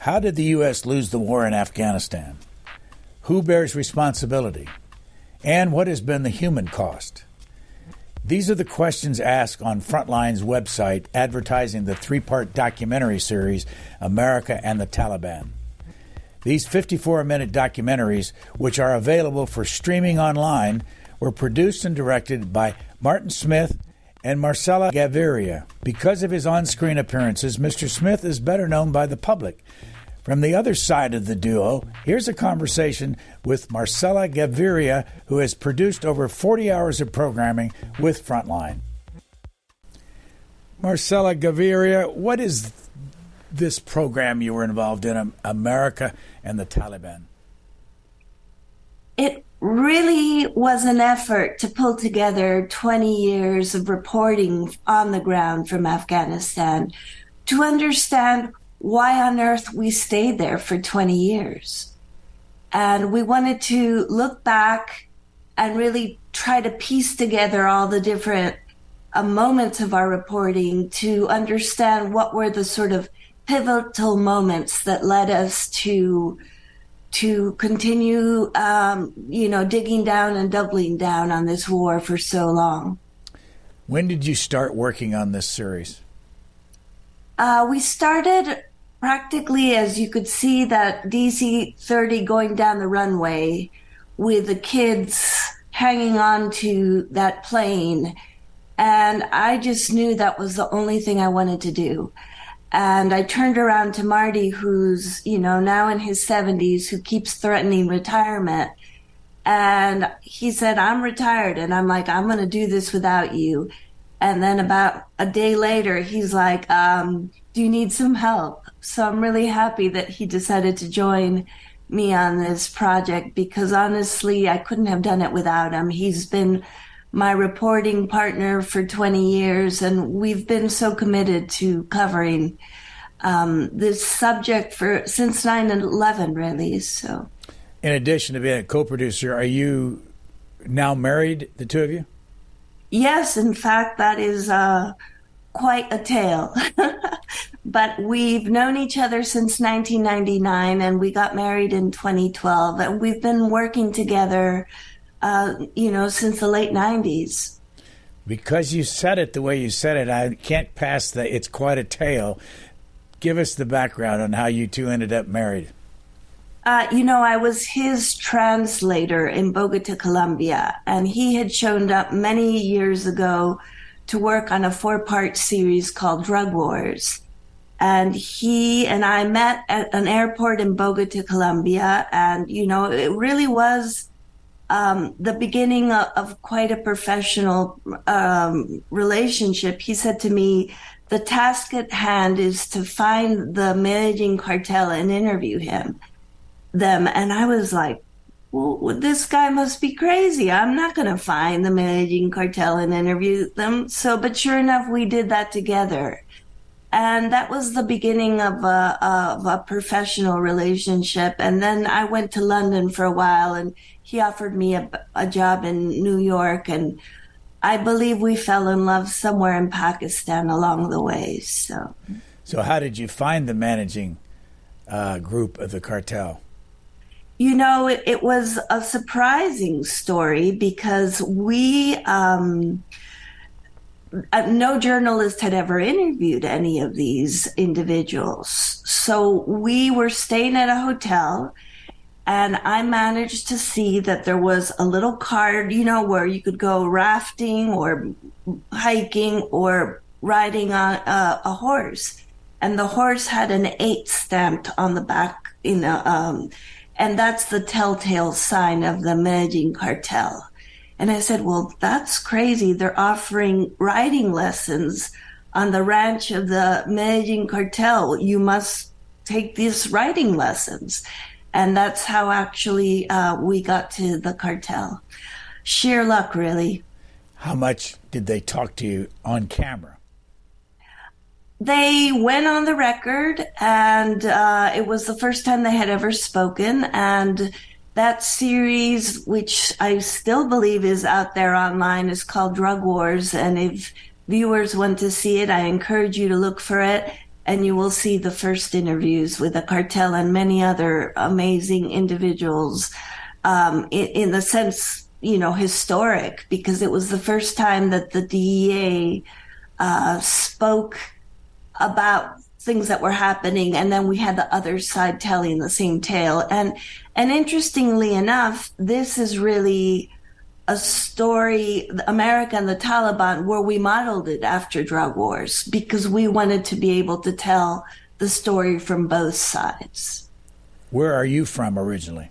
How did the U.S. lose the war in Afghanistan? Who bears responsibility? And what has been the human cost? These are the questions asked on Frontline's website advertising the three part documentary series, America and the Taliban. These 54 minute documentaries, which are available for streaming online, were produced and directed by Martin Smith and Marcela Gaviria. Because of his on screen appearances, Mr. Smith is better known by the public. From the other side of the duo, here's a conversation with Marcela Gaviria, who has produced over 40 hours of programming with Frontline. Marcela Gaviria, what is this program you were involved in, America and the Taliban? It really was an effort to pull together 20 years of reporting on the ground from Afghanistan to understand why on earth we stayed there for 20 years. And we wanted to look back and really try to piece together all the different uh, moments of our reporting to understand what were the sort of pivotal moments that led us to to continue, um, you know, digging down and doubling down on this war for so long. When did you start working on this series? Uh, we started practically as you could see that DC 30 going down the runway with the kids hanging on to that plane. And I just knew that was the only thing I wanted to do. And I turned around to Marty, who's, you know, now in his 70s, who keeps threatening retirement. And he said, I'm retired. And I'm like, I'm going to do this without you. And then about a day later, he's like, um, Do you need some help? So I'm really happy that he decided to join me on this project because honestly, I couldn't have done it without him. He's been my reporting partner for 20 years, and we've been so committed to covering um, this subject for since 9/11, really. So, in addition to being a co-producer, are you now married, the two of you? Yes, in fact, that is uh, quite a tale. but we've known each other since 1999, and we got married in 2012, and we've been working together uh, you know, since the late 90s. Because you said it the way you said it, I can't pass the it's quite a tale. Give us the background on how you two ended up married. Uh, you know, I was his translator in Bogota, Colombia, and he had shown up many years ago to work on a four part series called Drug Wars. And he and I met at an airport in Bogota, Colombia, and, you know, it really was um, the beginning of, of, quite a professional um, relationship, he said to me, the task at hand is to find the Medellin cartel and interview him, them. And I was like, well, this guy must be crazy. I'm not going to find the Medellin cartel and interview them. So, but sure enough, we did that together. And that was the beginning of a, of a professional relationship. And then I went to London for a while and he offered me a, a job in New York, and I believe we fell in love somewhere in Pakistan along the way. So, so how did you find the managing uh, group of the cartel? You know, it, it, was a surprising story because we. Um, uh, no journalist had ever interviewed any of these individuals. So we were staying at a hotel and I managed to see that there was a little card, you know, where you could go rafting or hiking or riding on a, a horse. And the horse had an eight stamped on the back, you know, um, and that's the telltale sign of the Medellin cartel. And I said, well, that's crazy. They're offering riding lessons on the ranch of the Medellin cartel. You must take these riding lessons. And that's how actually uh, we got to the cartel. Sheer luck, really. How much did they talk to you on camera? They went on the record, and uh, it was the first time they had ever spoken. And that series, which I still believe is out there online, is called Drug Wars. And if viewers want to see it, I encourage you to look for it. and you will see the first interviews with the cartel and many other amazing individuals um, in, in, the sense, you know, historic, because it was the first time that the DEA uh, spoke about things that were happening, and then we had the other side telling the same tale. And and interestingly enough, this is really a story, America and the Taliban, where we modeled it after drug wars because we wanted to be able to tell the story from both sides. Where are you from originally?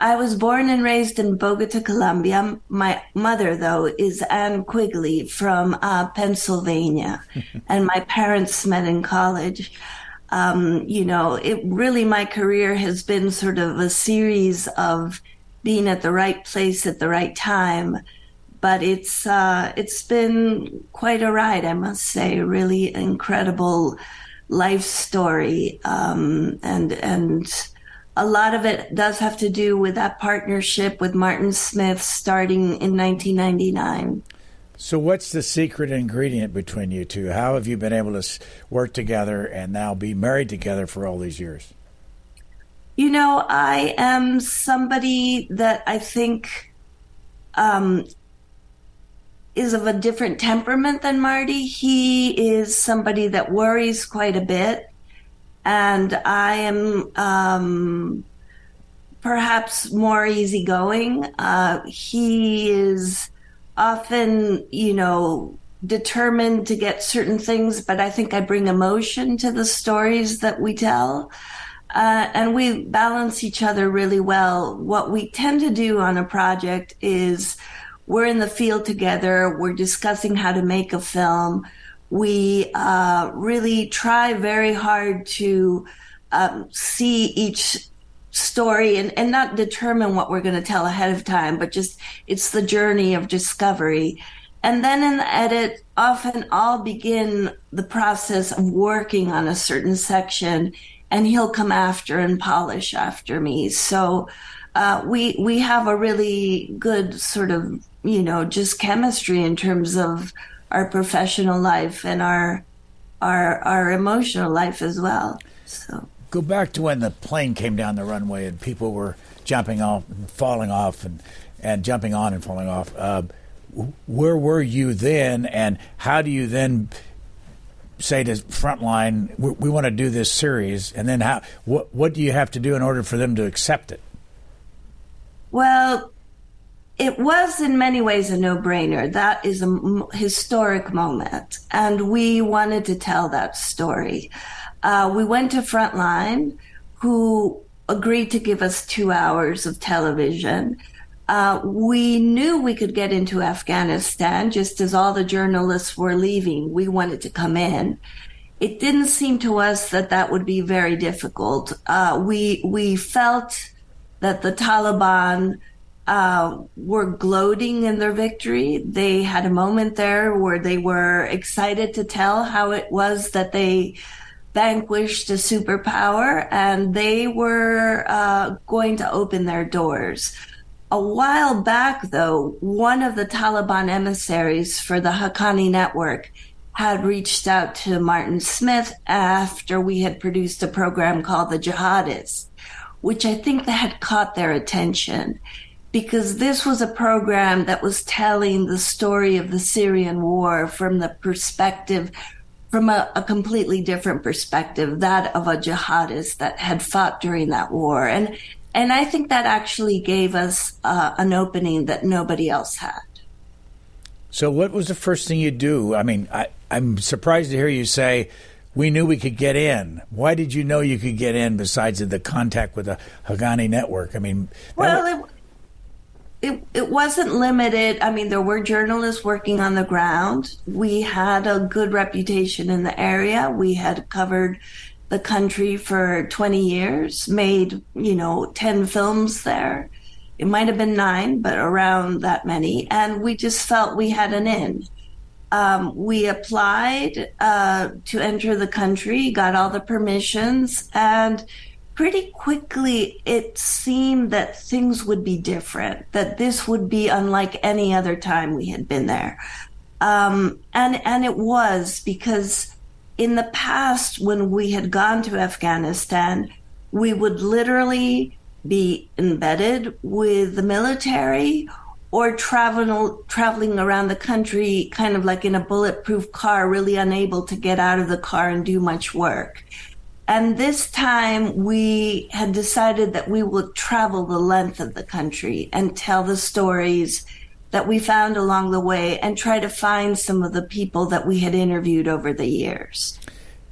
I was born and raised in Bogota, Colombia. My mother, though, is Anne Quigley from uh, Pennsylvania, and my parents met in college. Um, you know, it really, my career has been sort of a series of being at the right place at the right time. But it's uh, it's been quite a ride, I must say. Really incredible life story, um, and and a lot of it does have to do with that partnership with Martin Smith starting in 1999. So, what's the secret ingredient between you two? How have you been able to work together and now be married together for all these years? You know, I am somebody that I think um, is of a different temperament than Marty. He is somebody that worries quite a bit. And I am um, perhaps more easygoing. Uh, he is often, you know, determined to get certain things, but I think I bring emotion to the stories that we tell. Uh, and we balance each other really well. What we tend to do on a project is we're in the field together, we're discussing how to make a film. We uh, really try very hard to um, see each story and, and not determine what we're going to tell ahead of time, but just it's the journey of discovery. And then in the edit, often I'll begin the process of working on a certain section and he'll come after and polish after me. So uh, we we have a really good sort of you know just chemistry in terms of our professional life and our our our emotional life as well. So go back to when the plane came down the runway and people were jumping off and falling off and and jumping on and falling off. Uh, where were you then, and how do you then? say to Frontline, we, we want to do this series, and then how? What what do you have to do in order for them to accept it? Well, it was in many ways a no-brainer. That is a historic moment, and we wanted to tell that story. Uh, we went to Frontline, who agreed to give us two hours of television. Uh, we knew we could get into Afghanistan just as all the journalists were leaving. We wanted to come in. It didn't seem to us that that would be very difficult. Uh, we we felt that the Taliban uh, were gloating in their victory. They had a moment there where they were excited to tell how it was that they vanquished a superpower, and they were uh, going to open their doors. A while back, though, one of the Taliban emissaries for the Haqqani network had reached out to Martin Smith after we had produced a program called The Jihadists, which I think had caught their attention because this was a program that was telling the story of the Syrian war from the perspective from a, a, completely different perspective, that of a jihadist that had fought during that war. And and I think that actually gave us uh, an opening that nobody else had. So, what was the first thing you do? I mean, I, I'm surprised to hear you say we knew we could get in. Why did you know you could get in besides the contact with the Haqqani network? I mean, well, it, it, it wasn't limited. I mean, there were journalists working on the ground. We had a good reputation in the area. We had covered the country for 20 years, made, you know, 10 films there. It might have been nine, but around that many. And we just felt we had an in. Um, we applied uh, to enter the country, got all the permissions, and pretty quickly it seemed that things would be different, that this would be unlike any other time we had been there. Um, and, and it was because in the past, when we had gone to Afghanistan, we would literally be embedded with the military or travel, traveling around the country kind of like in a bulletproof car, really unable to get out of the car and do much work. And this time we had decided that we would travel the length of the country and tell the stories that we found along the way and try to find some of the people that we had interviewed over the years.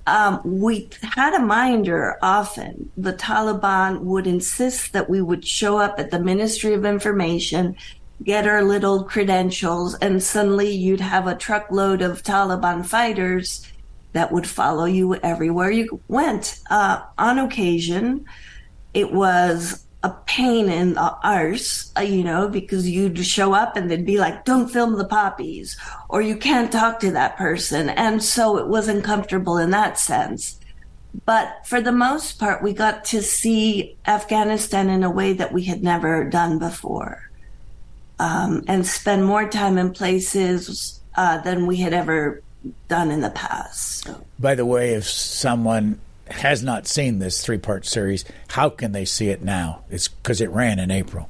Um, we had a minder often. The Taliban would insist that we would show up at the Ministry of Information, get our little credentials, and suddenly you'd have a truckload of Taliban fighters that would follow you everywhere you went. Uh, on occasion, it was a pain in the arse, uh, you know, because you'd show up and they'd be like, don't film the poppies, or you can't talk to that person. And so it wasn't comfortable in that sense. But for the most part, we got to see Afghanistan in a way that we had never done before um, and spend more time in places uh, than we had ever done in the past. So. By the way, if someone has not seen this three part series, how can they see it now? It's because it ran in April.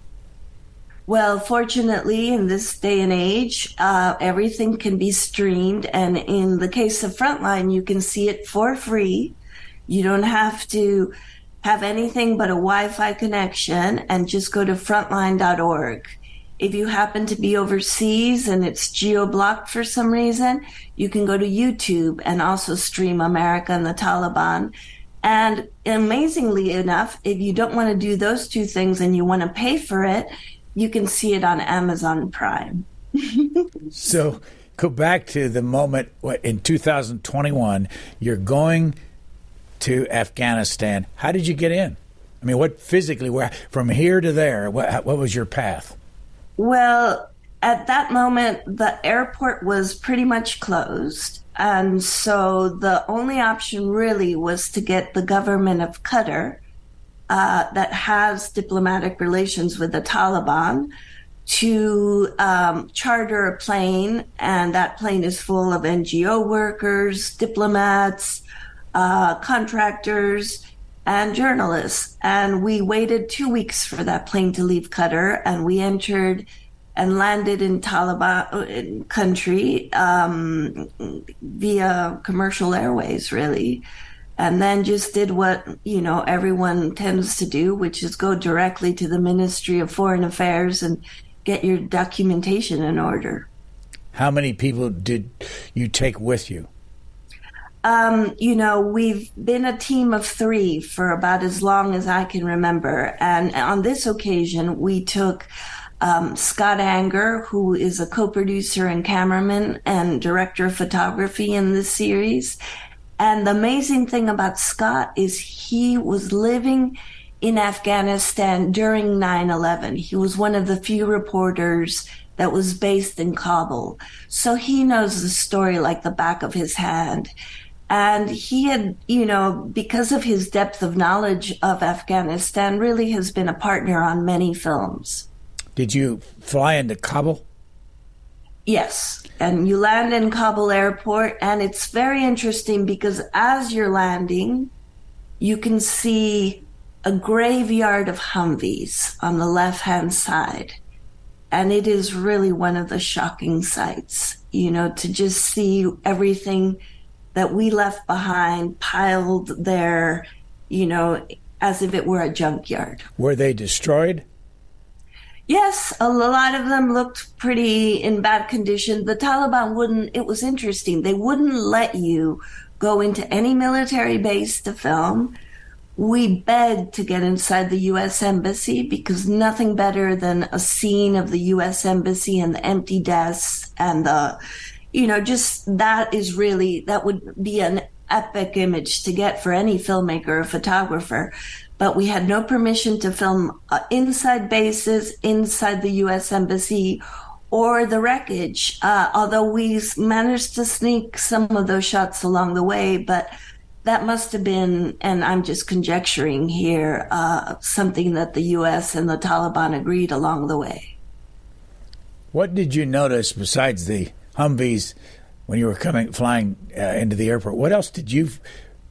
Well, fortunately, in this day and age, uh, everything can be streamed. And in the case of Frontline, you can see it for free. You don't have to have anything but a Wi Fi connection and just go to frontline.org. If you happen to be overseas and it's geo blocked for some reason, you can go to YouTube and also stream America and the Taliban. And amazingly enough, if you don't want to do those two things and you want to pay for it, you can see it on Amazon Prime. so go back to the moment in 2021, you're going to Afghanistan. How did you get in? I mean, what physically, where, from here to there, what, what was your path? Well, at that moment, the airport was pretty much closed. And so the only option really was to get the government of Qatar, uh, that has diplomatic relations with the Taliban, to um, charter a plane. And that plane is full of NGO workers, diplomats, uh, contractors, and journalists. And we waited two weeks for that plane to leave Qatar, and we entered and landed in Taliban country um, via commercial airways, really. And then just did what, you know, everyone tends to do, which is go directly to the Ministry of Foreign Affairs and get your documentation in order. How many people did you take with you? Um, you know, we've been a team of three for about as long as I can remember. And on this occasion, we took um, Scott Anger, who is a co-producer and cameraman and director of photography in this series. And the amazing thing about Scott is he was living in Afghanistan during 9-11. He was one of the few reporters that was based in Kabul. So he knows the story like the back of his hand. And he had, you know, because of his depth of knowledge of Afghanistan, really has been a partner on many films. Did you fly into Kabul? Yes. And you land in Kabul airport, and it's very interesting because as you're landing, you can see a graveyard of Humvees on the left hand side. And it is really one of the shocking sights, you know, to just see everything that we left behind piled there, you know, as if it were a junkyard. Were they destroyed? Yes, a lot of them looked pretty in bad condition. The Taliban wouldn't, it was interesting. They wouldn't let you go into any military base to film. We begged to get inside the U.S. Embassy because nothing better than a scene of the U.S. Embassy and the empty desks and the, you know, just that is really, that would be an epic image to get for any filmmaker or photographer. But we had no permission to film uh, inside bases, inside the U.S. Embassy, or the wreckage, uh, although we managed to sneak some of those shots along the way. But that must have been, and I'm just conjecturing here, uh, something that the U.S. and the Taliban agreed along the way. What did you notice besides the Humvees when you were coming flying uh, into the airport. What else did you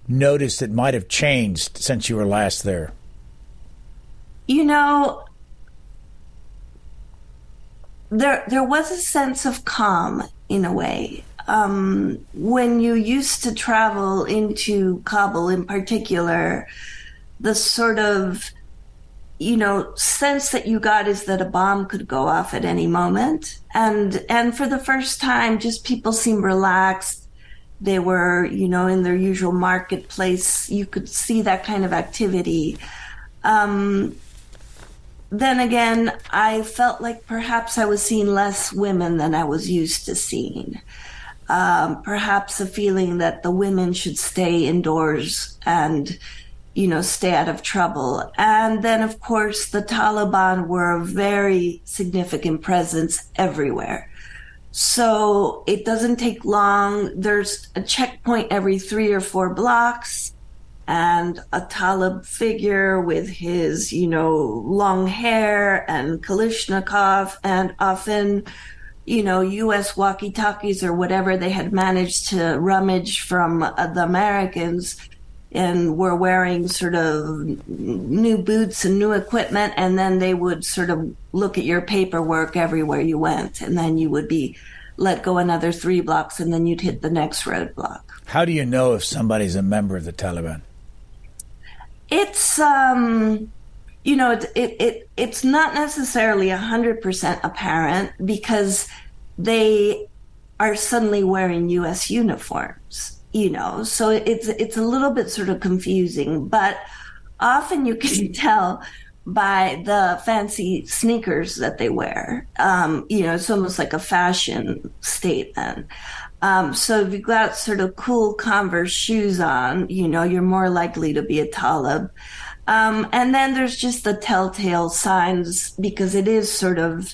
notice that might have changed since you were last there? You know, there there was a sense of calm in a way. Um, when you used to travel into Kabul in particular, the sort of you know sense that you got is that a bomb could go off at any moment. And and for the first time just people seemed relaxed. They were you know in their usual marketplace. You could see that kind of activity. Um, then again i felt like perhaps i was seeing less women than i was used to seeing. Um, perhaps a feeling that the women should stay indoors and you know, stay out of trouble. And then, of course, the Taliban were a very significant presence everywhere. So it doesn't take long. There's a checkpoint every three or four blocks and a Talib figure with his, you know, long hair and Kalashnikov and often, you know, U.S. walkie talkies or whatever they had managed to rummage from uh, the Americans and were wearing sort of new boots and new equipment and then they would sort of look at your paperwork everywhere you went and then you would be let go another three blocks and then you'd hit the next roadblock. How do you know if somebody's a member of the taliban? It's um you know it, it, it it's not necessarily a 100% apparent because they are suddenly wearing us uniforms you know so it's it's a little bit sort of confusing but often you can tell by the fancy sneakers that they wear. Um, you know it's almost like a fashion statement. Um, so if you've got sort of cool converse shoes on you know you're more likely to be a talib. Um, and then there's just the telltale signs because it is sort of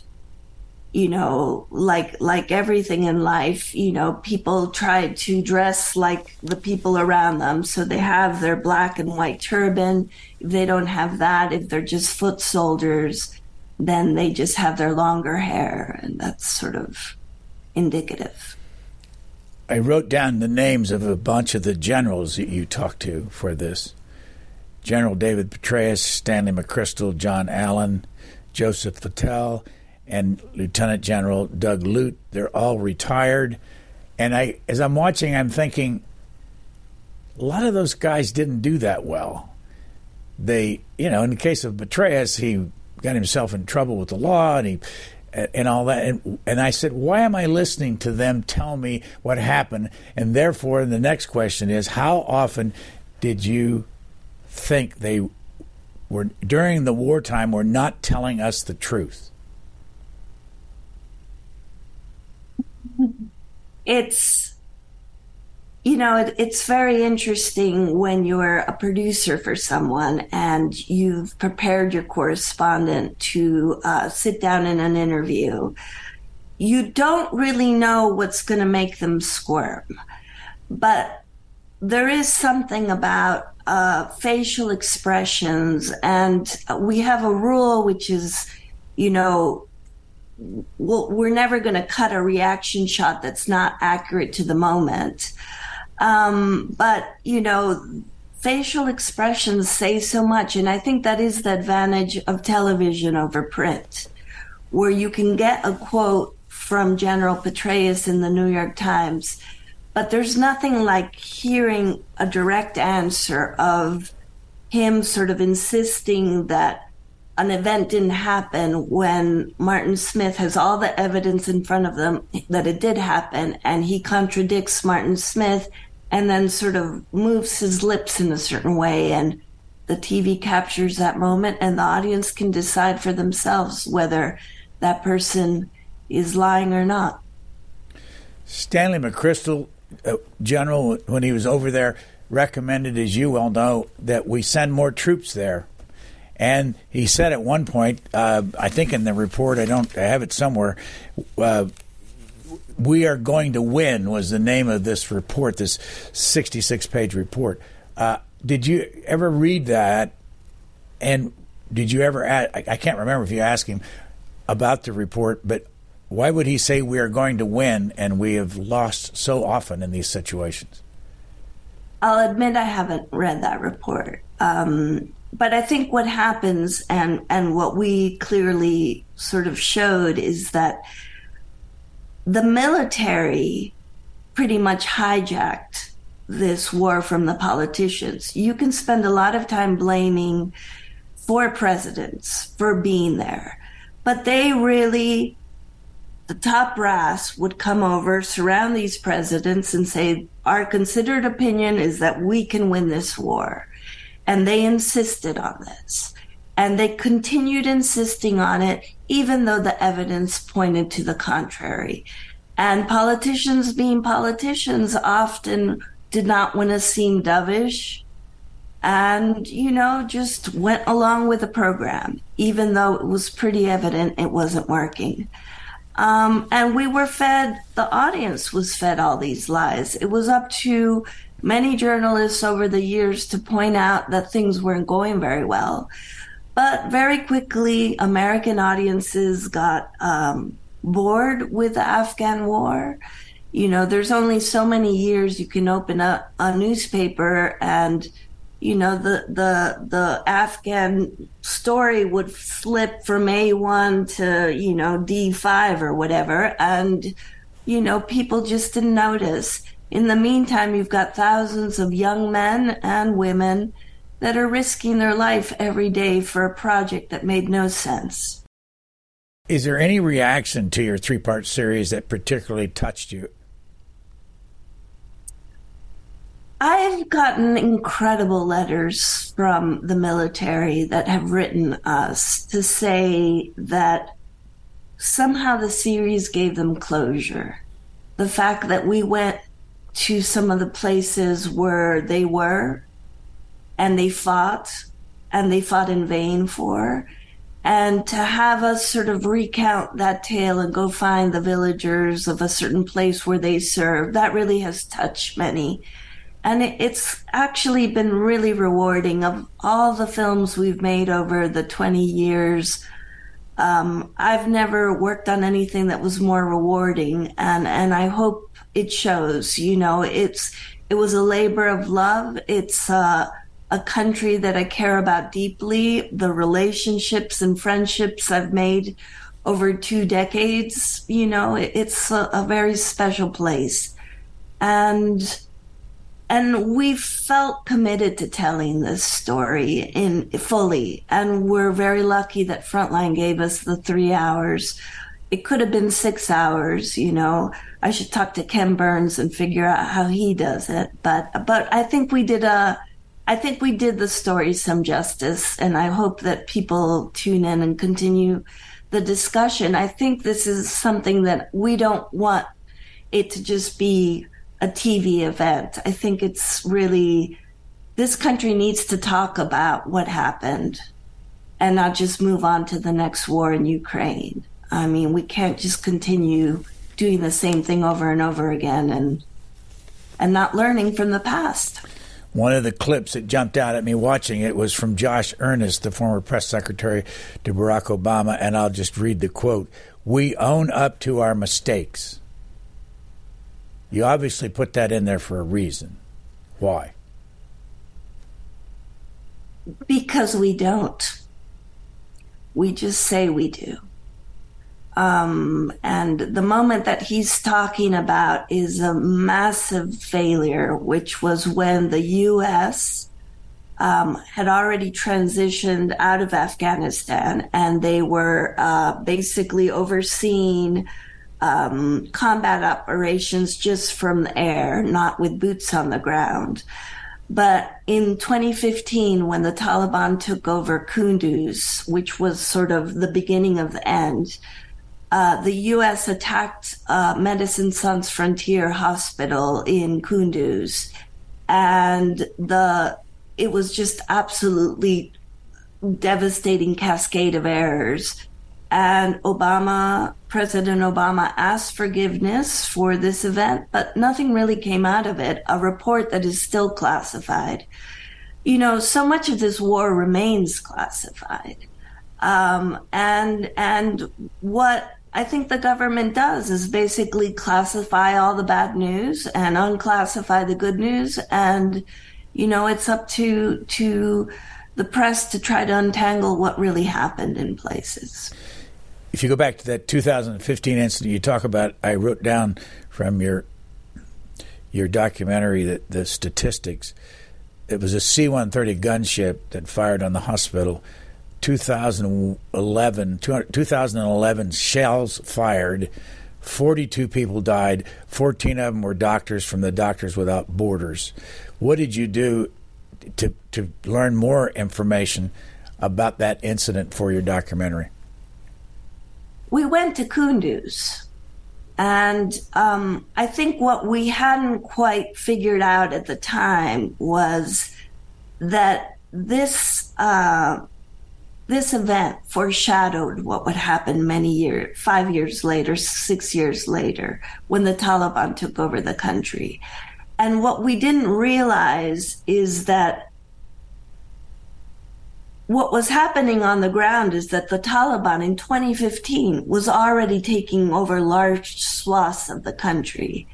you know, like like everything in life, you know, people try to dress like the people around them. So they have their black and white turban. If they don't have that, if they're just foot soldiers, then they just have their longer hair, and that's sort of indicative. I wrote down the names of a bunch of the generals that you talked to for this. General David Petraeus, Stanley McChrystal, John Allen, Joseph Littell, and Lieutenant General Doug Lute. They're all retired. And I, as I'm watching, I'm thinking, a lot of those guys didn't do that well. They, you know, in the case of Petraeus, he got himself in trouble with the law and he and all that. And, and I said, why am I listening to them tell me what happened? And therefore, the next question is, how often did you think they were during the wartime were not telling us the truth? It's you know it, it's very interesting when you're a producer for someone and you've prepared your correspondent to uh, sit down in an interview. You don't really know what's going to make them squirm. But there is something about uh, facial expressions and we have a rule which is you know well, we're never going to cut a reaction shot that's not accurate to the moment. Um, but, you know, facial expressions say so much. And I think that is the advantage of television over print, where you can get a quote from General Petraeus in the New York Times, but there's nothing like hearing a direct answer of him sort of insisting that an event didn't happen when Martin Smith has all the evidence in front of them that it did happen, and he contradicts Martin Smith and then sort of moves his lips in a certain way. And the TV captures that moment, and the audience can decide for themselves whether that person is lying or not. Stanley McChrystal, uh, General, when he was over there, recommended, as you well know, that we send more troops there and he said at one point, uh, I think in the report, I don't I have it somewhere. Uh, we are going to win was the name of this report, this 66 page report. Uh, did you ever read that? And did you ever? Ask, I can't remember if you asked him about the report, but Why would he say we are going to win and we have lost so often in these situations? I'll admit I haven't read that report. Um, but I think what happens and, and what we clearly sort of showed is that the military pretty much hijacked this war from the politicians. You can spend a lot of time blaming four presidents for being there, but they really, the top brass would come over, surround these presidents and say, our considered opinion is that we can win this war. And they insisted on this. And they continued insisting on it, even though the evidence pointed to the contrary. And politicians being politicians often did not want to seem dovish and, you know, just went along with the program, even though it was pretty evident it wasn't working. Um, and we were fed, the audience was fed all these lies. It was up to many journalists over the years to point out that things weren't going very well. But very quickly, American audiences got um, bored with the Afghan war. You know, there's only so many years you can open up a newspaper and you know the the the Afghan story would slip from A1 to you know D5 or whatever and you know people just didn't notice in the meantime you've got thousands of young men and women that are risking their life every day for a project that made no sense is there any reaction to your three part series that particularly touched you? I've gotten incredible letters from the military that have written us to say that somehow the series gave them closure. The fact that we went to some of the places where they were and they fought and they fought in vain for and to have us sort of recount that tale and go find the villagers of a certain place where they served, that really has touched many. And it's actually been really rewarding. Of all the films we've made over the 20 years, um, I've never worked on anything that was more rewarding. And, and I hope it shows, you know, it's, it was a labor of love. It's, uh, a country that I care about deeply, the relationships and friendships I've made over two decades. You know, it's a, a very special place. And and we felt committed to telling this story in fully and we're very lucky that frontline gave us the three hours it could have been six hours you know i should talk to ken burns and figure out how he does it but but i think we did a I think we did the story some justice, and I hope that people tune in and continue the discussion. I think this is something that we don't want it to just be a TV event. I think it's really, this country needs to talk about what happened and not just move on to the next war in Ukraine. I mean, we can't just continue doing the same thing over and over again and and not learning from the past. One of the clips that jumped out at me watching it was from Josh Earnest, the former press secretary to Barack Obama, and I'll just read the quote We own up to our mistakes. You obviously put that in there for a reason. Why? Because we don't. We just say we do. Um, and the moment that he's talking about is a massive failure, which was when the U.S. Um, had already transitioned out of Afghanistan and they were uh, basically overseeing um, combat operations just from the air, not with boots on the ground. But in 2015, when the Taliban took over Kunduz, which was sort of the beginning of the end, uh, the U.S. attacked uh, Medicine Sans Frontier Hospital in Kunduz, and the it was just absolutely devastating cascade of errors. And Obama, President Obama, asked forgiveness for this event, but nothing really came out of it. A report that is still classified. You know, so much of this war remains classified. Um, and and what I think the government does is basically classify all the bad news and unclassify the good news. And, you know, it's up to, to the press to try to untangle what really happened in places. If you go back to that 2015 incident you talk about, I wrote down from your your documentary that the statistics. It was a C-130 gunship that fired on the hospital 2011, 2011 shells fired. 42 people died. 14 of them were doctors from the Doctors Without Borders. What did you do to, to learn more information about that incident for your documentary? We went to Kunduz. And um, I think what we hadn't quite figured out at the time was that this uh, this event foreshadowed what would happen many years, five years later, six years later, when the Taliban took over the country. And what we didn't realize is that what was happening on the ground is that the Taliban in 2015 was already taking over large swaths of the country.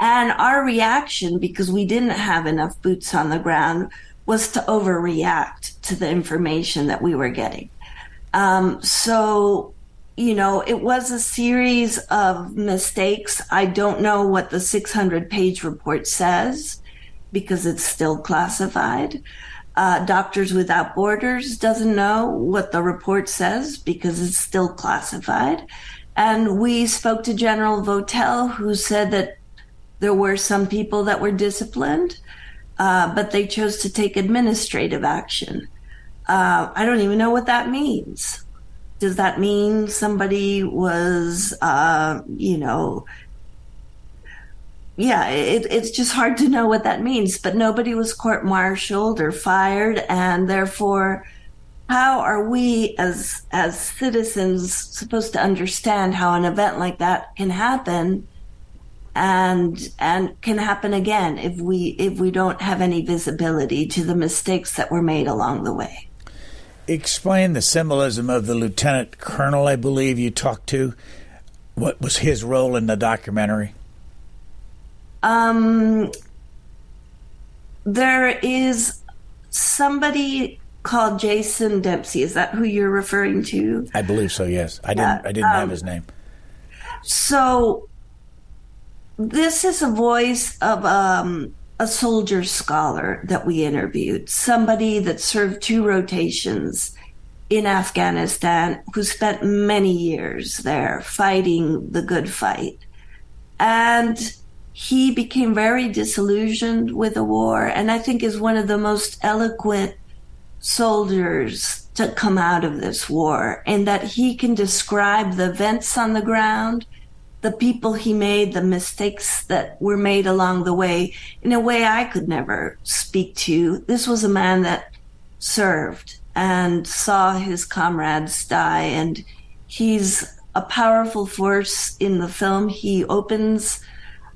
And our reaction, because we didn't have enough boots on the ground, was to overreact to the information that we were getting. Um, so, you know, it was a series of mistakes. I don't know what the 600 page report says because it's still classified. Uh, Doctors Without Borders doesn't know what the report says because it's still classified. And we spoke to General Votel, who said that there were some people that were disciplined uh, but they chose to take administrative action. Uh, I don't even know what that means. Does that mean somebody was, uh, you know, yeah, it, it's just hard to know what that means. But nobody was court martialed or fired, and therefore, how are we as as citizens supposed to understand how an event like that can happen? and and can happen again if we if we don't have any visibility to the mistakes that were made along the way. Explain the symbolism of the lieutenant colonel I believe you talked to. What was his role in the documentary? Um, there is somebody called Jason Dempsey. Is that who you're referring to? I believe so. Yes, I didn't. I didn't um, have his name. So this is a voice of um, a soldier scholar that we interviewed, somebody that served two rotations in Afghanistan, who spent many years there fighting the good fight. And he became very disillusioned with the war, and I think is one of the most eloquent soldiers to come out of this war, in that he can describe the events on the ground the people he made, the mistakes that were made along the way in a way I could never speak to. This was a man that served and saw his comrades die and he's a powerful force in the film. He opens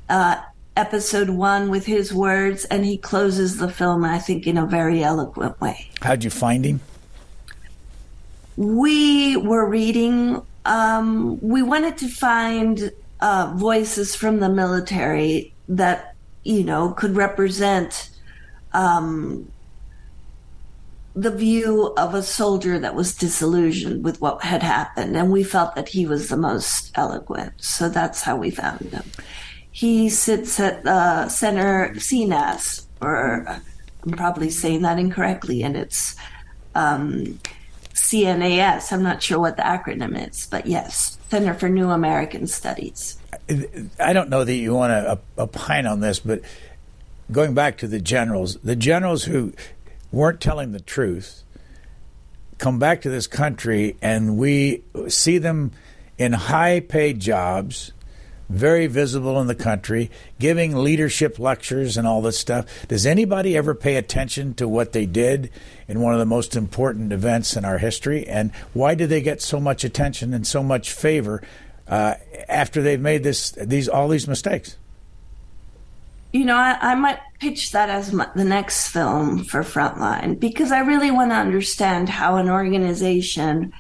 uh, episode one with his words and he closes the film, I think, in a very eloquent way. How'd you find him? We were reading um, we wanted to find uh, voices from the military that you know could represent um, the view of a soldier that was disillusioned with what had happened, and we felt that he was the most eloquent. So that's how we found him. He sits at uh, Center CNAS, or I'm probably saying that incorrectly, and it's um, CNAS. I'm not sure what the acronym is, but yes, Center for New American Studies. I don't know that you want to opine on this, but going back to the generals, the generals who weren't telling the truth come back to this country and we see them in high paid jobs very visible in the country, giving leadership lectures and all this stuff. Does anybody ever pay attention to what they did in one of the most important events in our history? And why do they get so much attention and so much favor uh, after they've made this these all these mistakes? You know, I, I might pitch that as my, the next film for Frontline because I really want to understand how an organization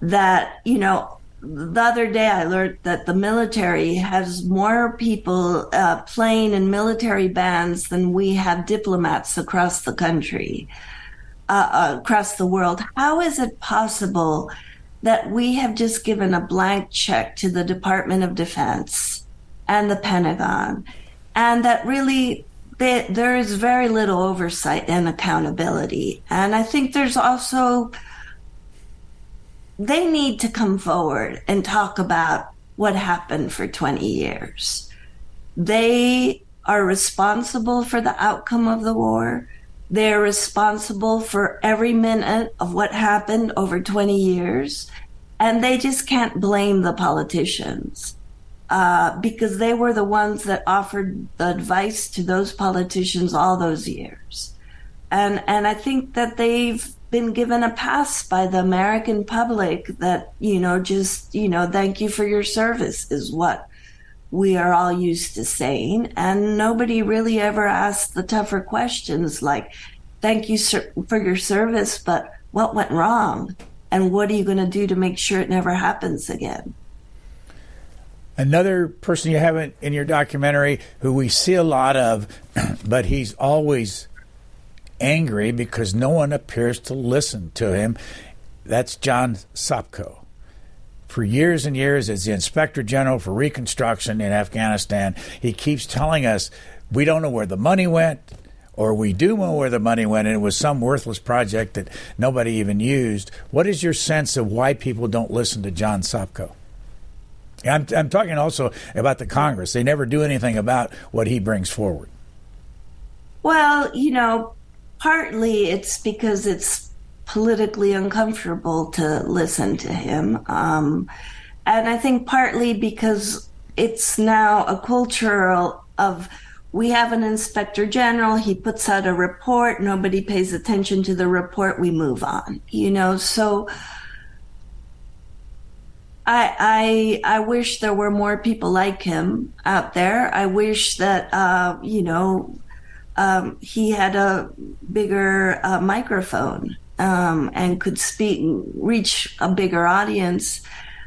that you know the other day I learned that the military has more people uh, playing in military bands than we have diplomats across the country, uh, across the world. How is it possible that we have just given a blank check to the Department of Defense and the Pentagon, and that really they, there is very little oversight and accountability? And I think there's also they need to come forward and talk about what happened for 20 years. They are responsible for the outcome of the war. They're responsible for every minute of what happened over 20 years. And they just can't blame the politicians uh, because they were the ones that offered the advice to those politicians all those years. And, and I think that they've been given a pass by the American public that, you know, just, you know, thank you for your service is what we are all used to saying. And nobody really ever asked the tougher questions like, thank you for your service, but what went wrong? And what are you going to do to make sure it never happens again? Another person you haven't in your documentary who we see a lot of, but he's always angry because no one appears to listen to him. That's John Sopko. For years and years, as the Inspector General for Reconstruction in Afghanistan, he keeps telling us we don't know where the money went, or we do know where the money went, and it was some worthless project that nobody even used. What is your sense of why people don't listen to John Sopko? I'm, I'm talking also about the Congress. They never do anything about what he brings forward. Well, you know, partly it's because it's politically uncomfortable to listen to him. Um, and I think partly because it's now a culture of we have an inspector general, he puts out a report, nobody pays attention to the report, we move on. You know, so I I I wish there were more people like him out there. I wish that uh, you know um, he had a bigger uh, microphone um, and could speak, reach a bigger audience.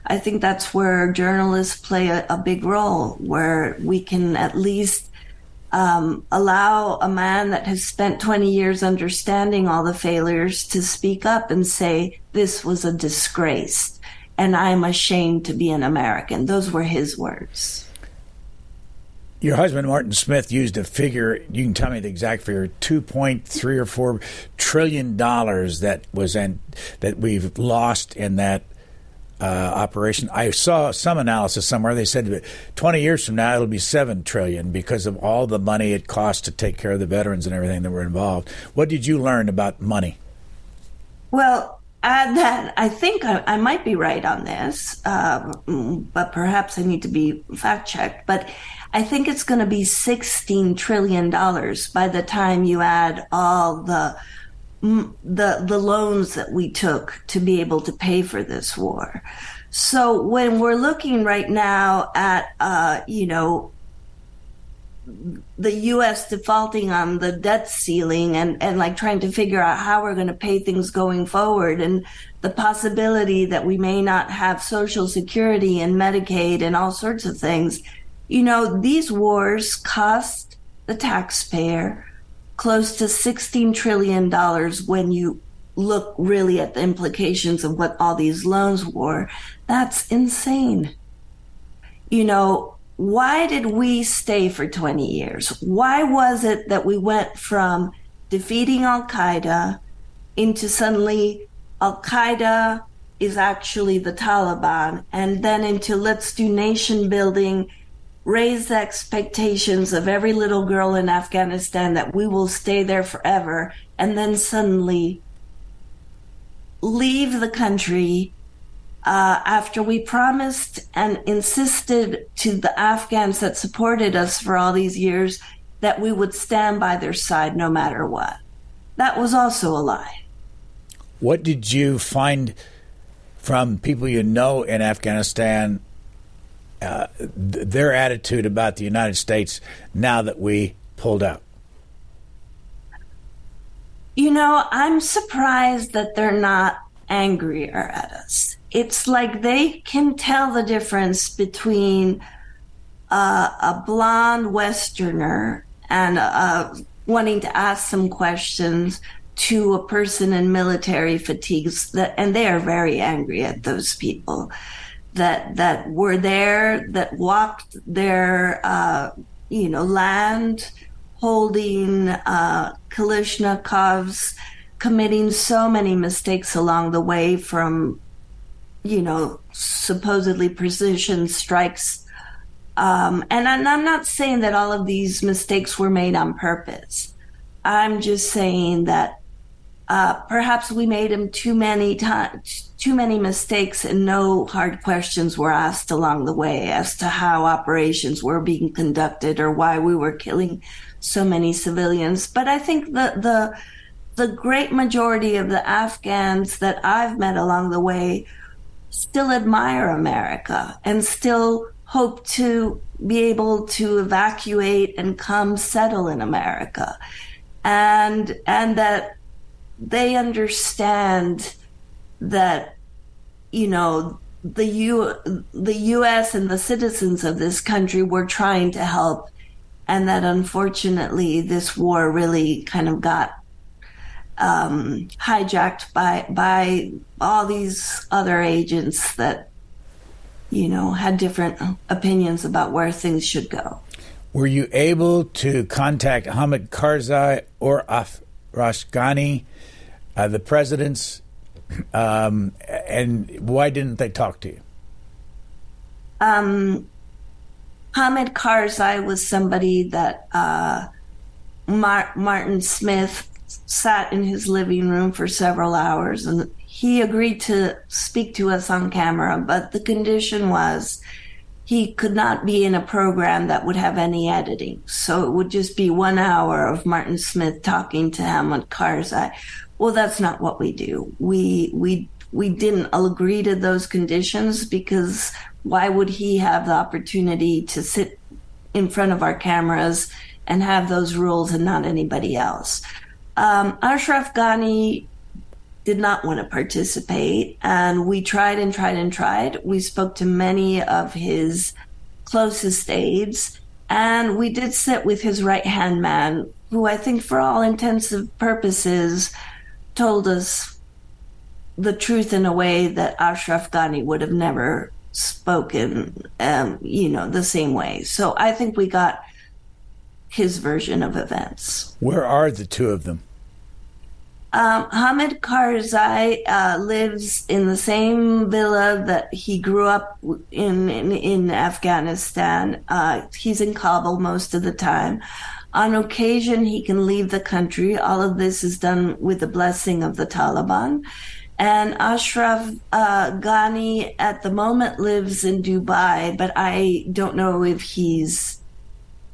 I think that's where journalists play a, a big role, where we can at least um, allow a man that has spent 20 years understanding all the failures to speak up and say, this was a disgrace and I'm ashamed to be an American. Those were his words. Your husband, Martin Smith, used a figure, you can tell me the exact figure, 2.3 or 4 trillion dollars that was in, that we've lost in that uh, operation. I saw some analysis somewhere. They said that 20 years from now it'll be 7 trillion because of all the money it cost to take care of the veterans and everything that were involved. What did you learn about money? Well, uh, that I think I, I, might be right on this, uh, but perhaps I need to be fact checked. But I think it's going to be $16 trillion by the time you add all the the the loans that we took to be able to pay for this war. So when we're looking right now at uh, you know the U.S. defaulting on the debt ceiling and and like trying to figure out how we're going to pay things going forward and the possibility that we may not have Social Security and Medicaid and all sorts of things you know, these wars cost the taxpayer close to $16 trillion when you look really at the implications of what all these loans were. That's insane. You know, why did we stay for 20 years? Why was it that we went from defeating Al Qaeda into suddenly Al Qaeda is actually the Taliban and then into let's do nation building raise the expectations of every little girl in Afghanistan that we will stay there forever, and then suddenly leave the country uh, after we promised and insisted to the Afghans that supported us for all these years that we would stand by their side no matter what. That was also a lie. What did you find from people you know in Afghanistan uh, their attitude about the United States now that we pulled out? You know, I'm surprised that they're not angrier at us. It's like they can tell the difference between uh, a blonde Westerner and uh, wanting to ask some questions to a person in military fatigues that, and they are very angry at those people that that were there that walked their uh, you know land holding uh, Kalashnikovs, committing so many mistakes along the way from you know supposedly precision strikes um, and I'm, I'm not saying that all of these mistakes were made on purpose. I'm just saying that uh, perhaps we made him too many times, too many mistakes, and no hard questions were asked along the way as to how operations were being conducted or why we were killing so many civilians. But I think the the the great majority of the Afghans that I've met along the way still admire America and still hope to be able to evacuate and come settle in America. And, and that they understand that, you know, the U, the U.S. and the citizens of this country were trying to help, and that unfortunately this war really kind of got um, hijacked by by all these other agents that you know, had different opinions about where things should go. Were you able to contact Hamid Karzai or Ashraf Ghani, uh, the presidents, um, and why didn't they talk to you? Um, Hamid Karzai was somebody that uh, Mar- Martin Smith sat in his living room for several hours and he agreed to speak to us on camera, but the condition was he could not be in a program that would have any editing. So it would just be one hour of Martin Smith talking to Hamid Karzai. Well, that's not what we do. We, we, we didn't agree to those conditions because why would he have the opportunity to sit in front of our cameras and have those rules and not anybody else? Um, Ashraf Ghani did not want to participate. And we tried and tried and tried. We spoke to many of his closest aides, and we did sit with his right hand man, who I think, for all intensive purposes, told us the truth in a way that Ashraf Ghani would have never spoken, um, you know, the same way. So I think we got his version of events. Where are the two of them? Um, Hamid Karzai uh, lives in the same villa that he grew up in in, in Afghanistan. Uh, he's in Kabul most of the time. On occasion, he can leave the country. All of this is done with the blessing of the Taliban. And Ashraf uh, Ghani at the moment lives in Dubai, but I don't know if he's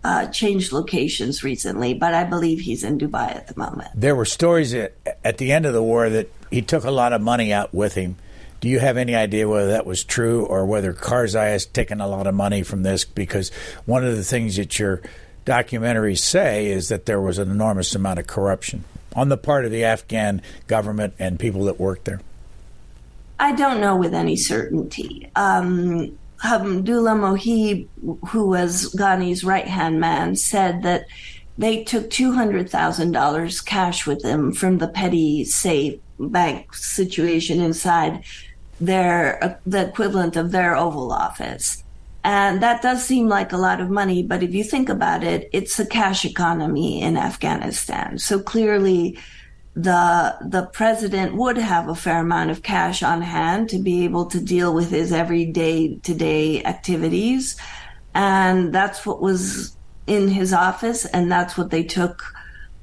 uh, changed locations recently, but I believe he's in Dubai at the moment. There were stories at, at the end of the war that he took a lot of money out with him. Do you have any idea whether that was true or whether Karzai has taken a lot of money from this? Because one of the things that your documentaries say is that there was an enormous amount of corruption on the part of the Afghan government and people that worked there. I don't know with any certainty. Um, Hamdullah Mohib, who was Ghani's right hand man, said that they took $200,000 cash with them from the petty safe bank situation inside their, uh, the equivalent of their Oval Office. And that does seem like a lot of money, but if you think about it, it's a cash economy in Afghanistan. So clearly, the the president would have a fair amount of cash on hand to be able to deal with his everyday to day activities and that's what was in his office and that's what they took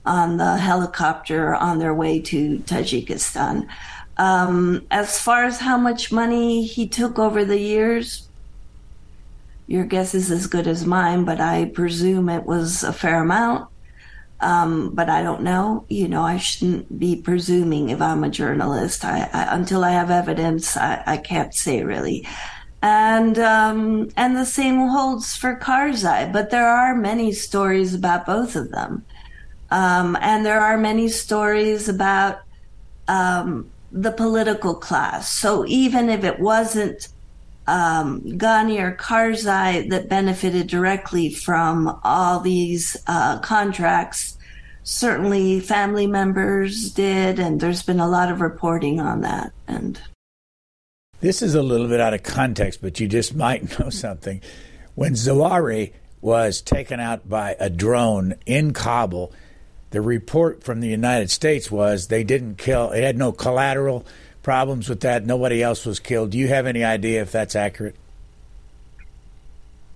on the helicopter on their way to Tajikistan um, as far as how much money he took over the years your guess is as good as mine but I presume it was a fair amount um, but I don't know. You know, I shouldn't be presuming if I'm a journalist. I, I until I have evidence, I, I can't say really. And um, and the same holds for Karzai. But there are many stories about both of them, um, and there are many stories about um, the political class. So even if it wasn't um, Ghani or Karzai that benefited directly from all these uh, contracts, certainly family members did, and there's been a lot of reporting on that. And this is a little bit out of context, but you just might know something. When Zawahiri was taken out by a drone in Kabul, the report from the United States was they didn't kill, it had no collateral problems with that. Nobody else was killed. Do you have any idea if that's accurate?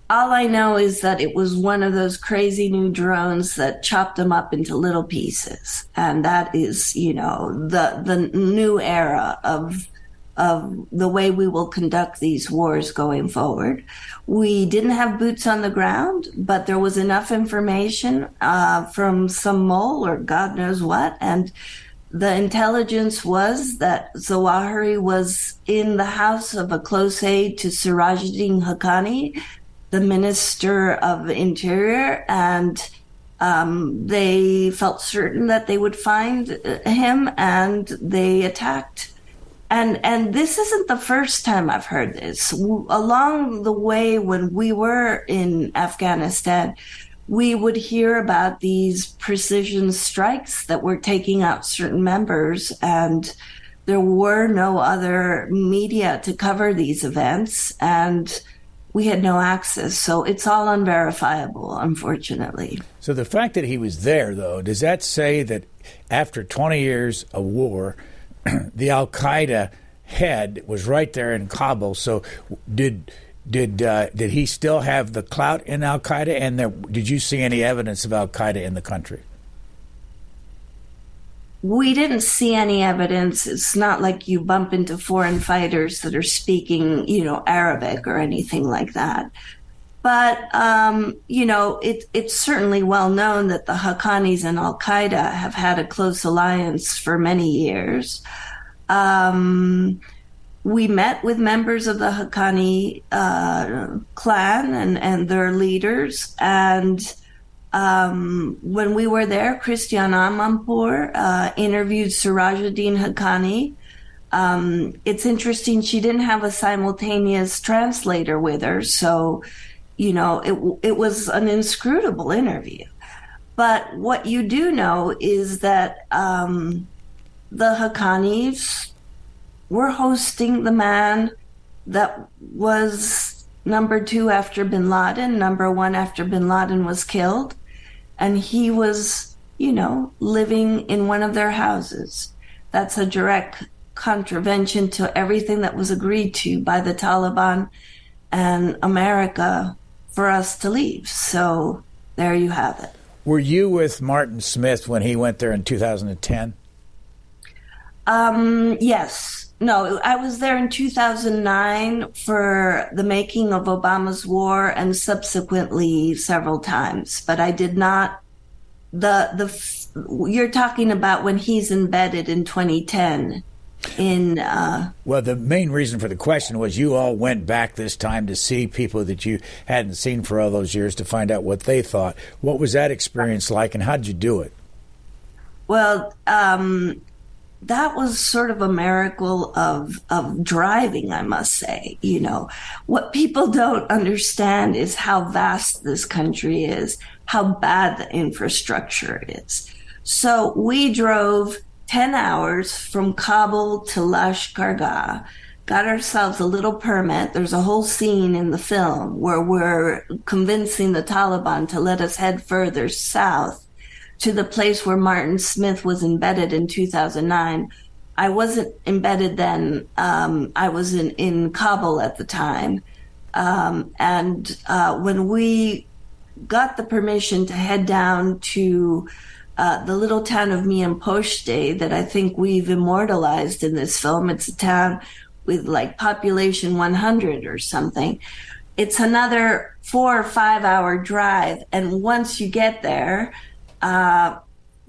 All I know is that it was one of those crazy new drones that chopped them up into little pieces. And that is, you know, the the new era of of the way we will conduct these wars going forward. We didn't have boots on the ground, but there was enough information uh, from some mole or God knows what, and the intelligence was that Zawahiri was in the house of a close aide to Sirajuddin Haqqani, the Minister of Interior, and um, they felt certain that they would find him, and they attacked. And and this isn't the first time I've heard this. Along the way, when we were in Afghanistan, we would hear about these precision strikes that were taking out certain members and there were no other media to cover these events and we had no access. So it's all unverifiable unfortunately. So the fact that he was there though does that say that after 20 years of war the al-qaeda head was right there in kabul? So did did uh, did he still have the clout in Al Qaeda? And there, did you see any evidence of Al Qaeda in the country? We didn't see any evidence. It's not like you bump into foreign fighters that are speaking, you know, Arabic or anything like that. But um, you know, it, it's certainly well known that the Haqqanis and Al Qaeda have had a close alliance for many years. Um, we met with members of the Haqqani uh, clan and, and their leaders. And um, when we were there, Christiane Amanpour uh, interviewed Sirajuddin Haqqani. Um, it's interesting, she didn't have a simultaneous translator with her. So, you know, it, it was an inscrutable interview. But what you do know is that um, the Haqqanis we're hosting the man that was number two after bin Laden, number one after bin Laden was killed. And he was, you know, living in one of their houses. That's a direct contravention to everything that was agreed to by the Taliban and America for us to leave. So there you have it. Were you with Martin Smith when he went there in 2010? Um, yes. No, I was there in 2009 for the making of Obama's War and subsequently several times, but I did not the the you're talking about when he's embedded in 2010 in uh, well the main reason for the question was you all went back this time to see people that you hadn't seen for all those years to find out what they thought. What was that experience like and how did you do it? Well um, that was sort of a miracle of of driving i must say you know. What people don't understand is how vast this country is how bad the infrastructure is. So we drove 10 hours from kabul to lashkargah got ourselves a little permit. There's a whole scene in the film where we're convincing the taliban to let us head further south to the place where Martin Smith was embedded in 2009. I wasn't embedded then. Um, I was in, in Kabul at the time. Um, and uh, when we got the permission to head down to uh, the little town of Mianposhte that I think we've immortalized in this film, it's a town with like population 100 or something. It's another four or five hour drive. And once you get there, uh,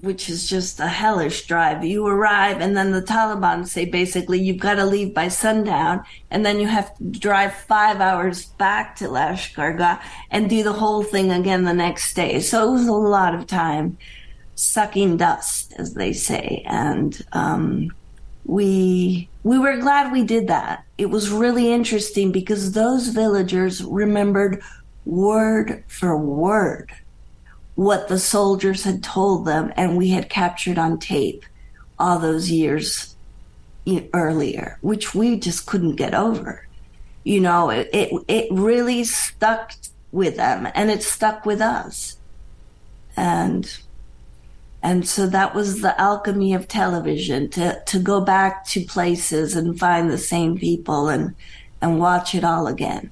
which is just a hellish drive. You arrive, and then the Taliban say basically you've got to leave by sundown, and then you have to drive five hours back to Lashkargah and do the whole thing again the next day. So it was a lot of time sucking dust, as they say, and um, we we were glad we did that. It was really interesting because those villagers remembered word for word what the soldiers had told them and we had captured on tape all those years earlier, which we just couldn't get over. You know, it, it, it really stuck with them and it stuck with us. And and so that was the alchemy of television to, to go back to places and find the same people and, and watch it all again.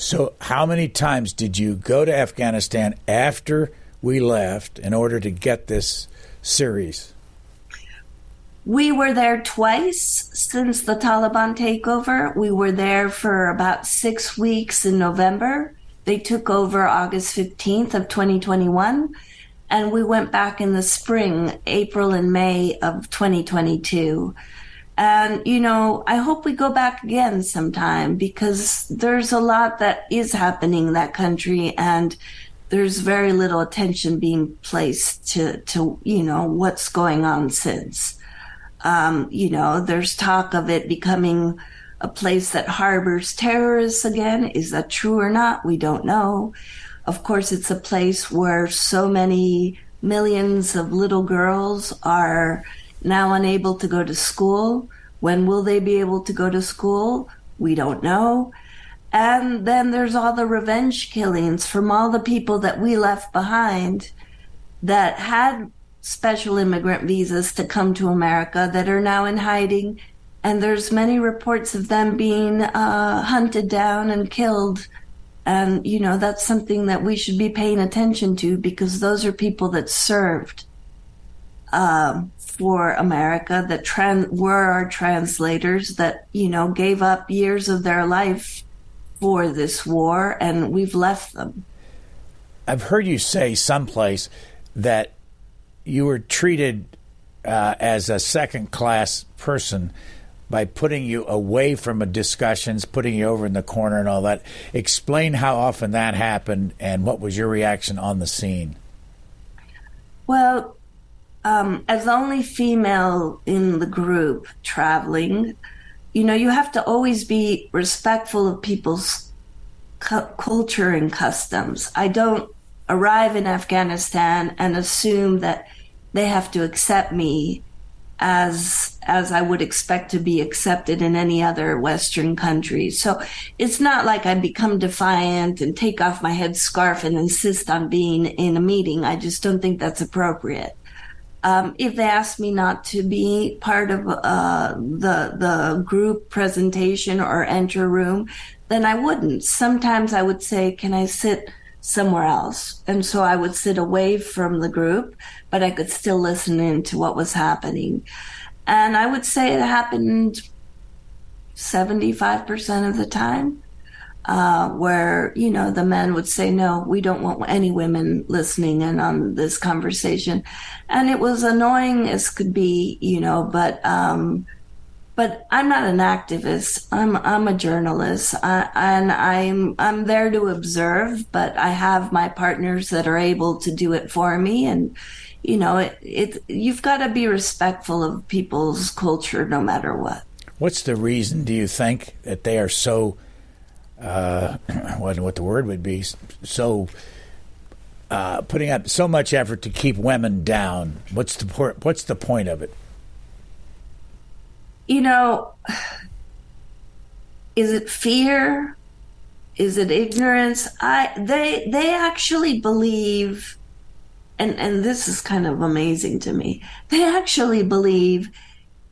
So, how many times did you go to Afghanistan after we left in order to get this series? We were there twice since the Taliban takeover. We were there for about six weeks in November. They took over August 15th of 2021 and we went back in the spring, April and May of 2022. And, you know, I hope we go back again sometime because there's a lot that is happening in that country and there's very little attention being placed to, to, you know, what's going on since. Um, you know, there's talk of it becoming a place that harbors terrorists again. Is that true or not? We don't know. Of course, it's a place where so many millions of little girls are now unable to go to school. When will they be able to go to school? We don't know. And then there's all the revenge killings from all the people that we left behind that had special immigrant visas to come to America that are now in hiding. And there's many reports of them being uh, hunted down and killed and, you know, that's something that we should be paying attention to because those are people that served um, for America, that tran- were our translators, that, you know, gave up years of their life for this war, and we've left them. I've heard you say someplace that you were treated uh, as a second class person by putting you away from a discussions, putting you over in the corner and all that. Explain how often that happened and what was your reaction on the scene. Well, um, as only female in the group traveling, you know, you have to always be respectful of people's cu- culture and customs. I don't arrive in Afghanistan and assume that they have to accept me as as I would expect to be accepted in any other Western country. So it's not like I become defiant and take off my headscarf and insist on being in a meeting. I just don't think that's appropriate. Um, if they ask me not to be part of uh, the the group presentation or enter room, then I wouldn't. Sometimes I would say, "Can I sit?" somewhere else. And so I would sit away from the group, but I could still listen in to what was happening. And I would say it happened 75% of the time. Uh, where you know the men would say no we don't want any women listening in on this conversation and it was annoying as could be you know but um, but I'm not an activist. I'm I'm a journalist, I, and I'm I'm there to observe. But I have my partners that are able to do it for me, and you know, it, it you've got to be respectful of people's culture, no matter what. What's the reason? Do you think that they are so? Uh, wasn't what the word would be so uh, putting up so much effort to keep women down. What's the what's the point of it? you know, is it fear? Is it ignorance? I they they actually believe and and this is kind of amazing to me. They actually believe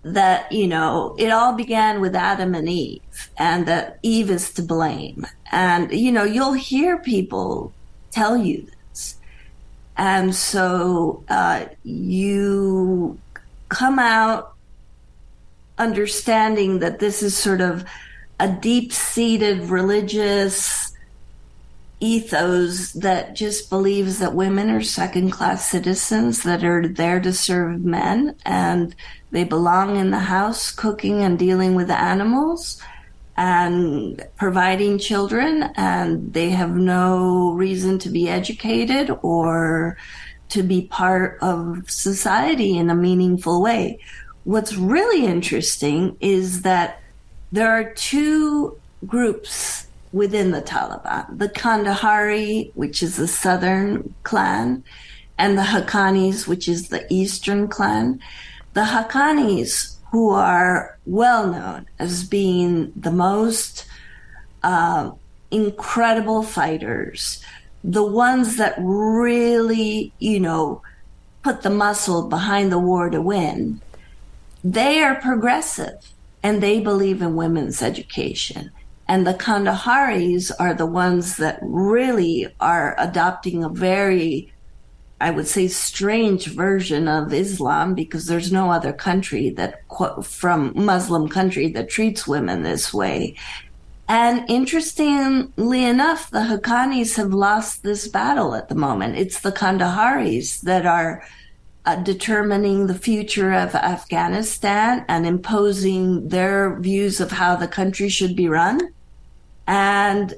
that, you know, it all began with Adam and Eve and that Eve is to blame. And you know, you'll hear people tell you this. And so uh, you come out understanding that this is sort of a deep seated religious ethos that just believes that women are second class citizens that are there to serve men and they belong in the house cooking and dealing with animals and providing children and they have no reason to be educated or to be part of society in a meaningful way. What's really interesting is that there are two groups within the Taliban the Kandahari, which is the southern clan, and the Haqqanis, which is the eastern clan. The Haqqanis, who are well known as being the most uh, incredible fighters, the ones that really, you know, put the muscle behind the war to win, they are progressive and they believe in women's education. And the Kandaharis are the ones that really are adopting a very, I would say, strange version of Islam because there's no other country that, from Muslim country, that treats women this way. And interestingly enough, the Haqqanis have lost this battle at the moment. It's the Kandaharis that are uh, determining the future of Afghanistan and imposing their views of how the country should be run. And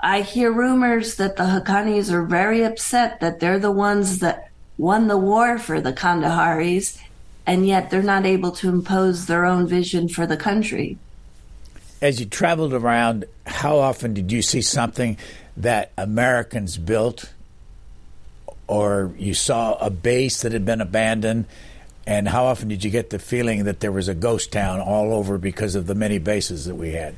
I hear rumors that the Haqqanis are very upset that they're the ones that won the war for the Kandaharis, and yet they're not able to impose their own vision for the country. As you traveled around, how often did you see something that Americans built, or you saw a base that had been abandoned? And how often did you get the feeling that there was a ghost town all over because of the many bases that we had?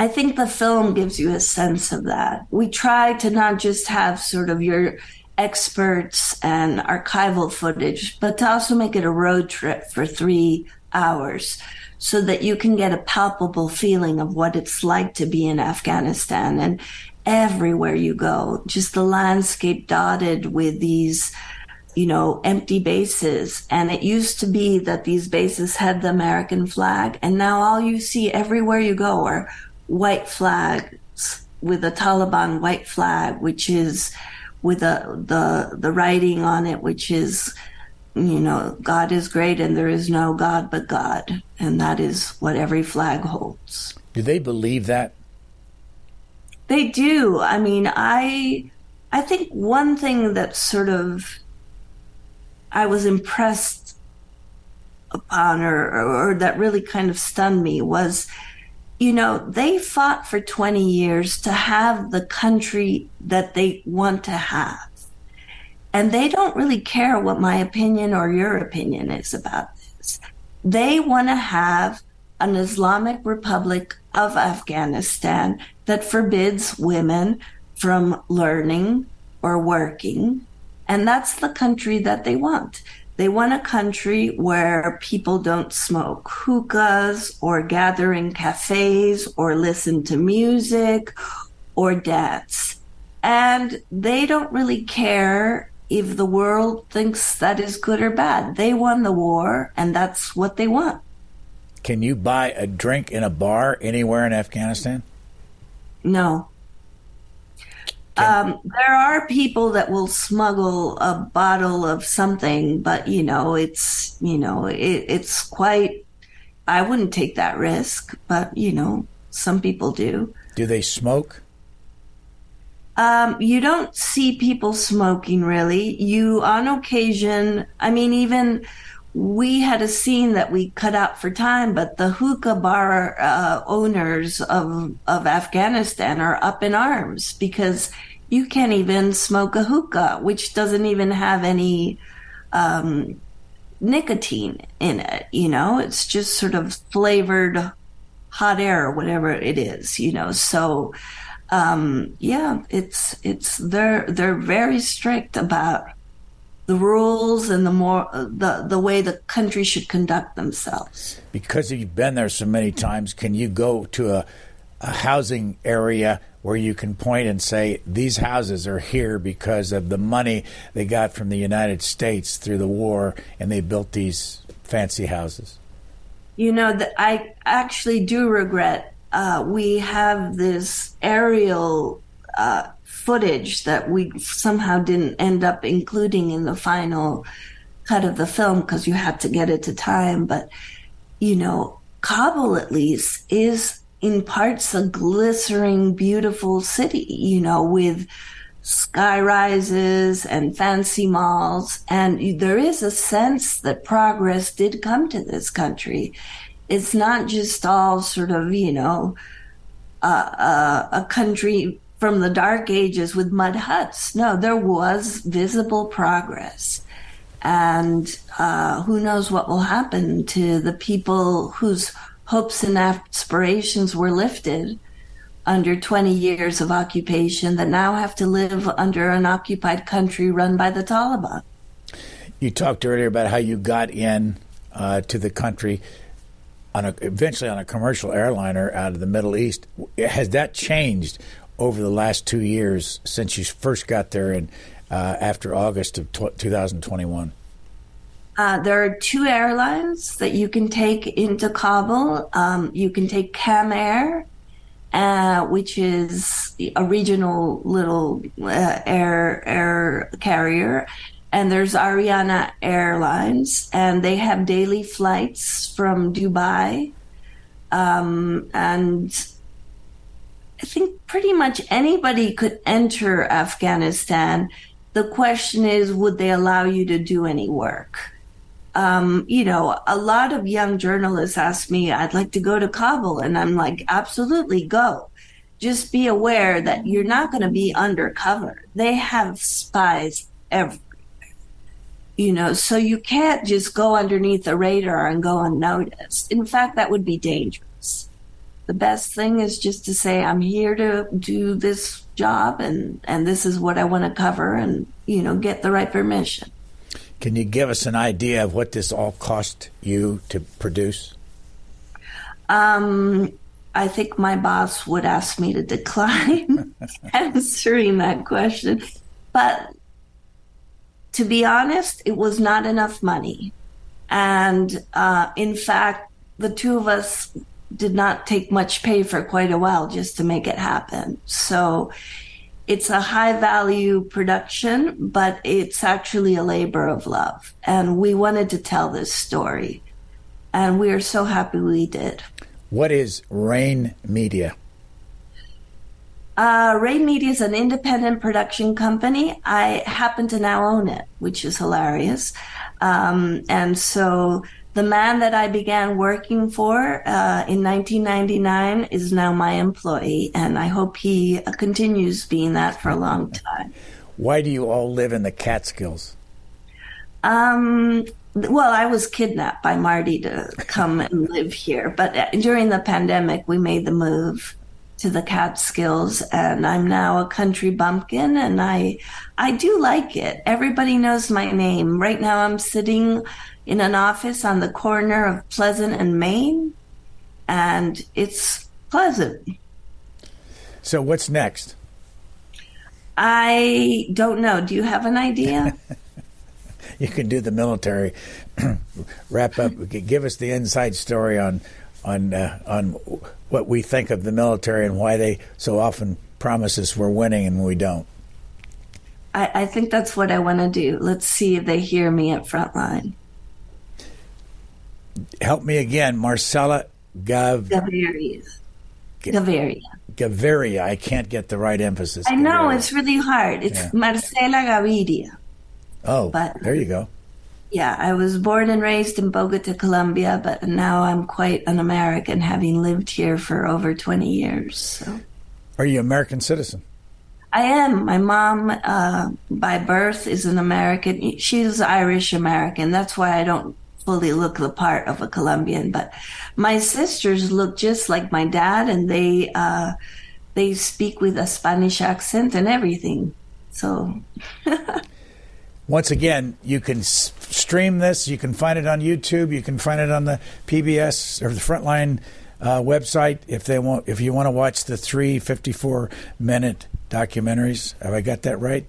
I think the film gives you a sense of that. We try to not just have sort of your experts and archival footage, but to also make it a road trip for three hours so that you can get a palpable feeling of what it's like to be in Afghanistan. And everywhere you go, just the landscape dotted with these you know, empty bases. And it used to be that these bases had the American flag. And now all you see everywhere you go are white flags with a Taliban white flag, which is with the, the, the writing on it, which is, you know, God is great and there is no God but God. And that is what every flag holds. Do they believe that? They do. I mean, I, I think one thing that sort of I was impressed upon or, or, or that really kind of stunned me was you know, they fought for 20 years to have the country that they want to have. And they don't really care what my opinion or your opinion is about this. They want to have an Islamic Republic of Afghanistan that forbids women from learning or working. And that's the country that they want. They want a country where people don't smoke hookahs or gather in cafes or listen to music or dance. And they don't really care if the world thinks that is good or bad. They won the war and that's what they want. Can you buy a drink in a bar anywhere in Afghanistan? No. Um, there are people that will smuggle a bottle of something, but you know, it's you know, it, it's quite. I wouldn't take that risk, but you know, some people do. Do they smoke? Um, you don't see people smoking really. You, on occasion, I mean, even we had a scene that we cut out for time, but the hookah bar uh, owners of of Afghanistan are up in arms because you can't even smoke a hookah, which doesn't even have any um, nicotine in it. You know, it's just sort of flavored hot air or whatever it is. You know, so um, yeah, it's it's they're they're very strict about the rules and the more the the way the country should conduct themselves. Because you've been there so many times, can you go to a, a housing area where you can point and say these houses are here because of the money they got from the United States through the war, and they built these fancy houses. You know, that I actually do regret. Uh, we have this aerial uh, footage that we somehow didn't end up including in the final cut of the film because you had to get it to time. But you know, Kabul at least is in parts a glittering, beautiful city, you know, with sky rises and fancy malls. And there is a sense that progress did come to this country. It's not just all sort of, you know, a country from the dark ages with mud huts. No, there was visible progress. And uh, who knows what will happen to the people whose hopes and aspirations were lifted under 20 years of occupation that now have to live under an occupied country run by the Taliban. You talked earlier about how you got in uh, to the country on a, eventually on a commercial airliner out of the Middle East. Has that changed over the last two years since you first got there in uh, after August of t- 2021? Uh, there are two airlines that you can take into Kabul. Um, you can take Kam Air, uh, which is a regional little uh, air air carrier, and there's Ariana Airlines, and they have daily flights from Dubai, um, and I think pretty much anybody could enter Afghanistan. The question is, would they allow you to do any work? Um, you know, a lot of young journalists ask me, I'd like to go to Kabul. And I'm like, absolutely go. Just be aware that you're not going to be undercover. They have spies everywhere. You know, so you can't just go underneath the radar and go unnoticed. In fact, that would be dangerous the best thing is just to say i'm here to do this job and and this is what i want to cover and you know get the right permission can you give us an idea of what this all cost you to produce? Um i think my boss would ask me to decline answering that question. But to be honest it was not enough money. And uh, in fact the two of us did not take much pay for quite a while just to make it happen. So it's a high value production, but it's actually a labor of love. And we wanted to tell this story. And we are so happy we did. What is Rain Media? Uh, Rain Media is an independent production company. I happen to now own it, which is hilarious. Um, and so the man that I began working for uh, in 1999 is now my employee, and I hope he uh, continues being that for a long time. Why do you all live in the Catskills? Um, well, I was kidnapped by Marty to come and live here, but uh, during the pandemic, we made the move to the Catskills, and I'm now a country bumpkin, and I I do like it. Everybody knows my name. Right now, I'm sitting in an office on the corner of Pleasant and Main, and it's pleasant. So, what's next? I don't know. Do you have an idea? you can do the military wrap up. Give us the inside story on on uh, on what we think of the military and why they so often promise us we're winning and we don't. I, I think that's what I want to do. Let's see if they hear me at Frontline help me again, Marcela Gav- Gaviria. Gaviria. Gaviria. I can't get the right emphasis. I know it's really hard. It's yeah. Marcela Gaviria. Oh, but there you go. Yeah, I was born and raised in Bogota, Colombia, but now I'm quite an American, having lived here for over 20 years. So. Are you an American citizen? I am. My mom, uh, by birth, is an American. She's Irish American. That's why I don't fully look the part of a Colombian, but my sisters look just like my dad, and they uh, they speak with a Spanish accent and everything. So. Once again, you can stream this. You can find it on YouTube. You can find it on the PBS or the Frontline uh, website if they want. If you want to watch the three 54 minute documentaries, have I got that right?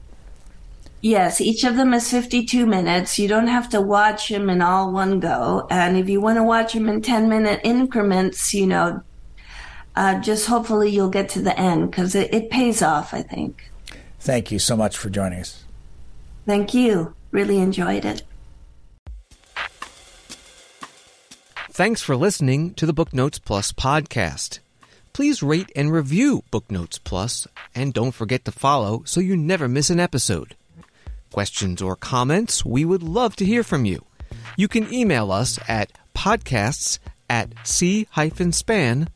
Yes, each of them is 52 minutes. You don't have to watch them in all one go. And if you want to watch them in 10 minute increments, you know, uh, just hopefully you'll get to the end because it, it pays off, I think. Thank you so much for joining us. Thank you. Really enjoyed it. Thanks for listening to the Booknotes Plus podcast. please rate and review Booknotes Plus, and don't forget to follow so you never miss an episode questions, or comments, we would love to hear from you. You can email us at podcasts at c-span.org.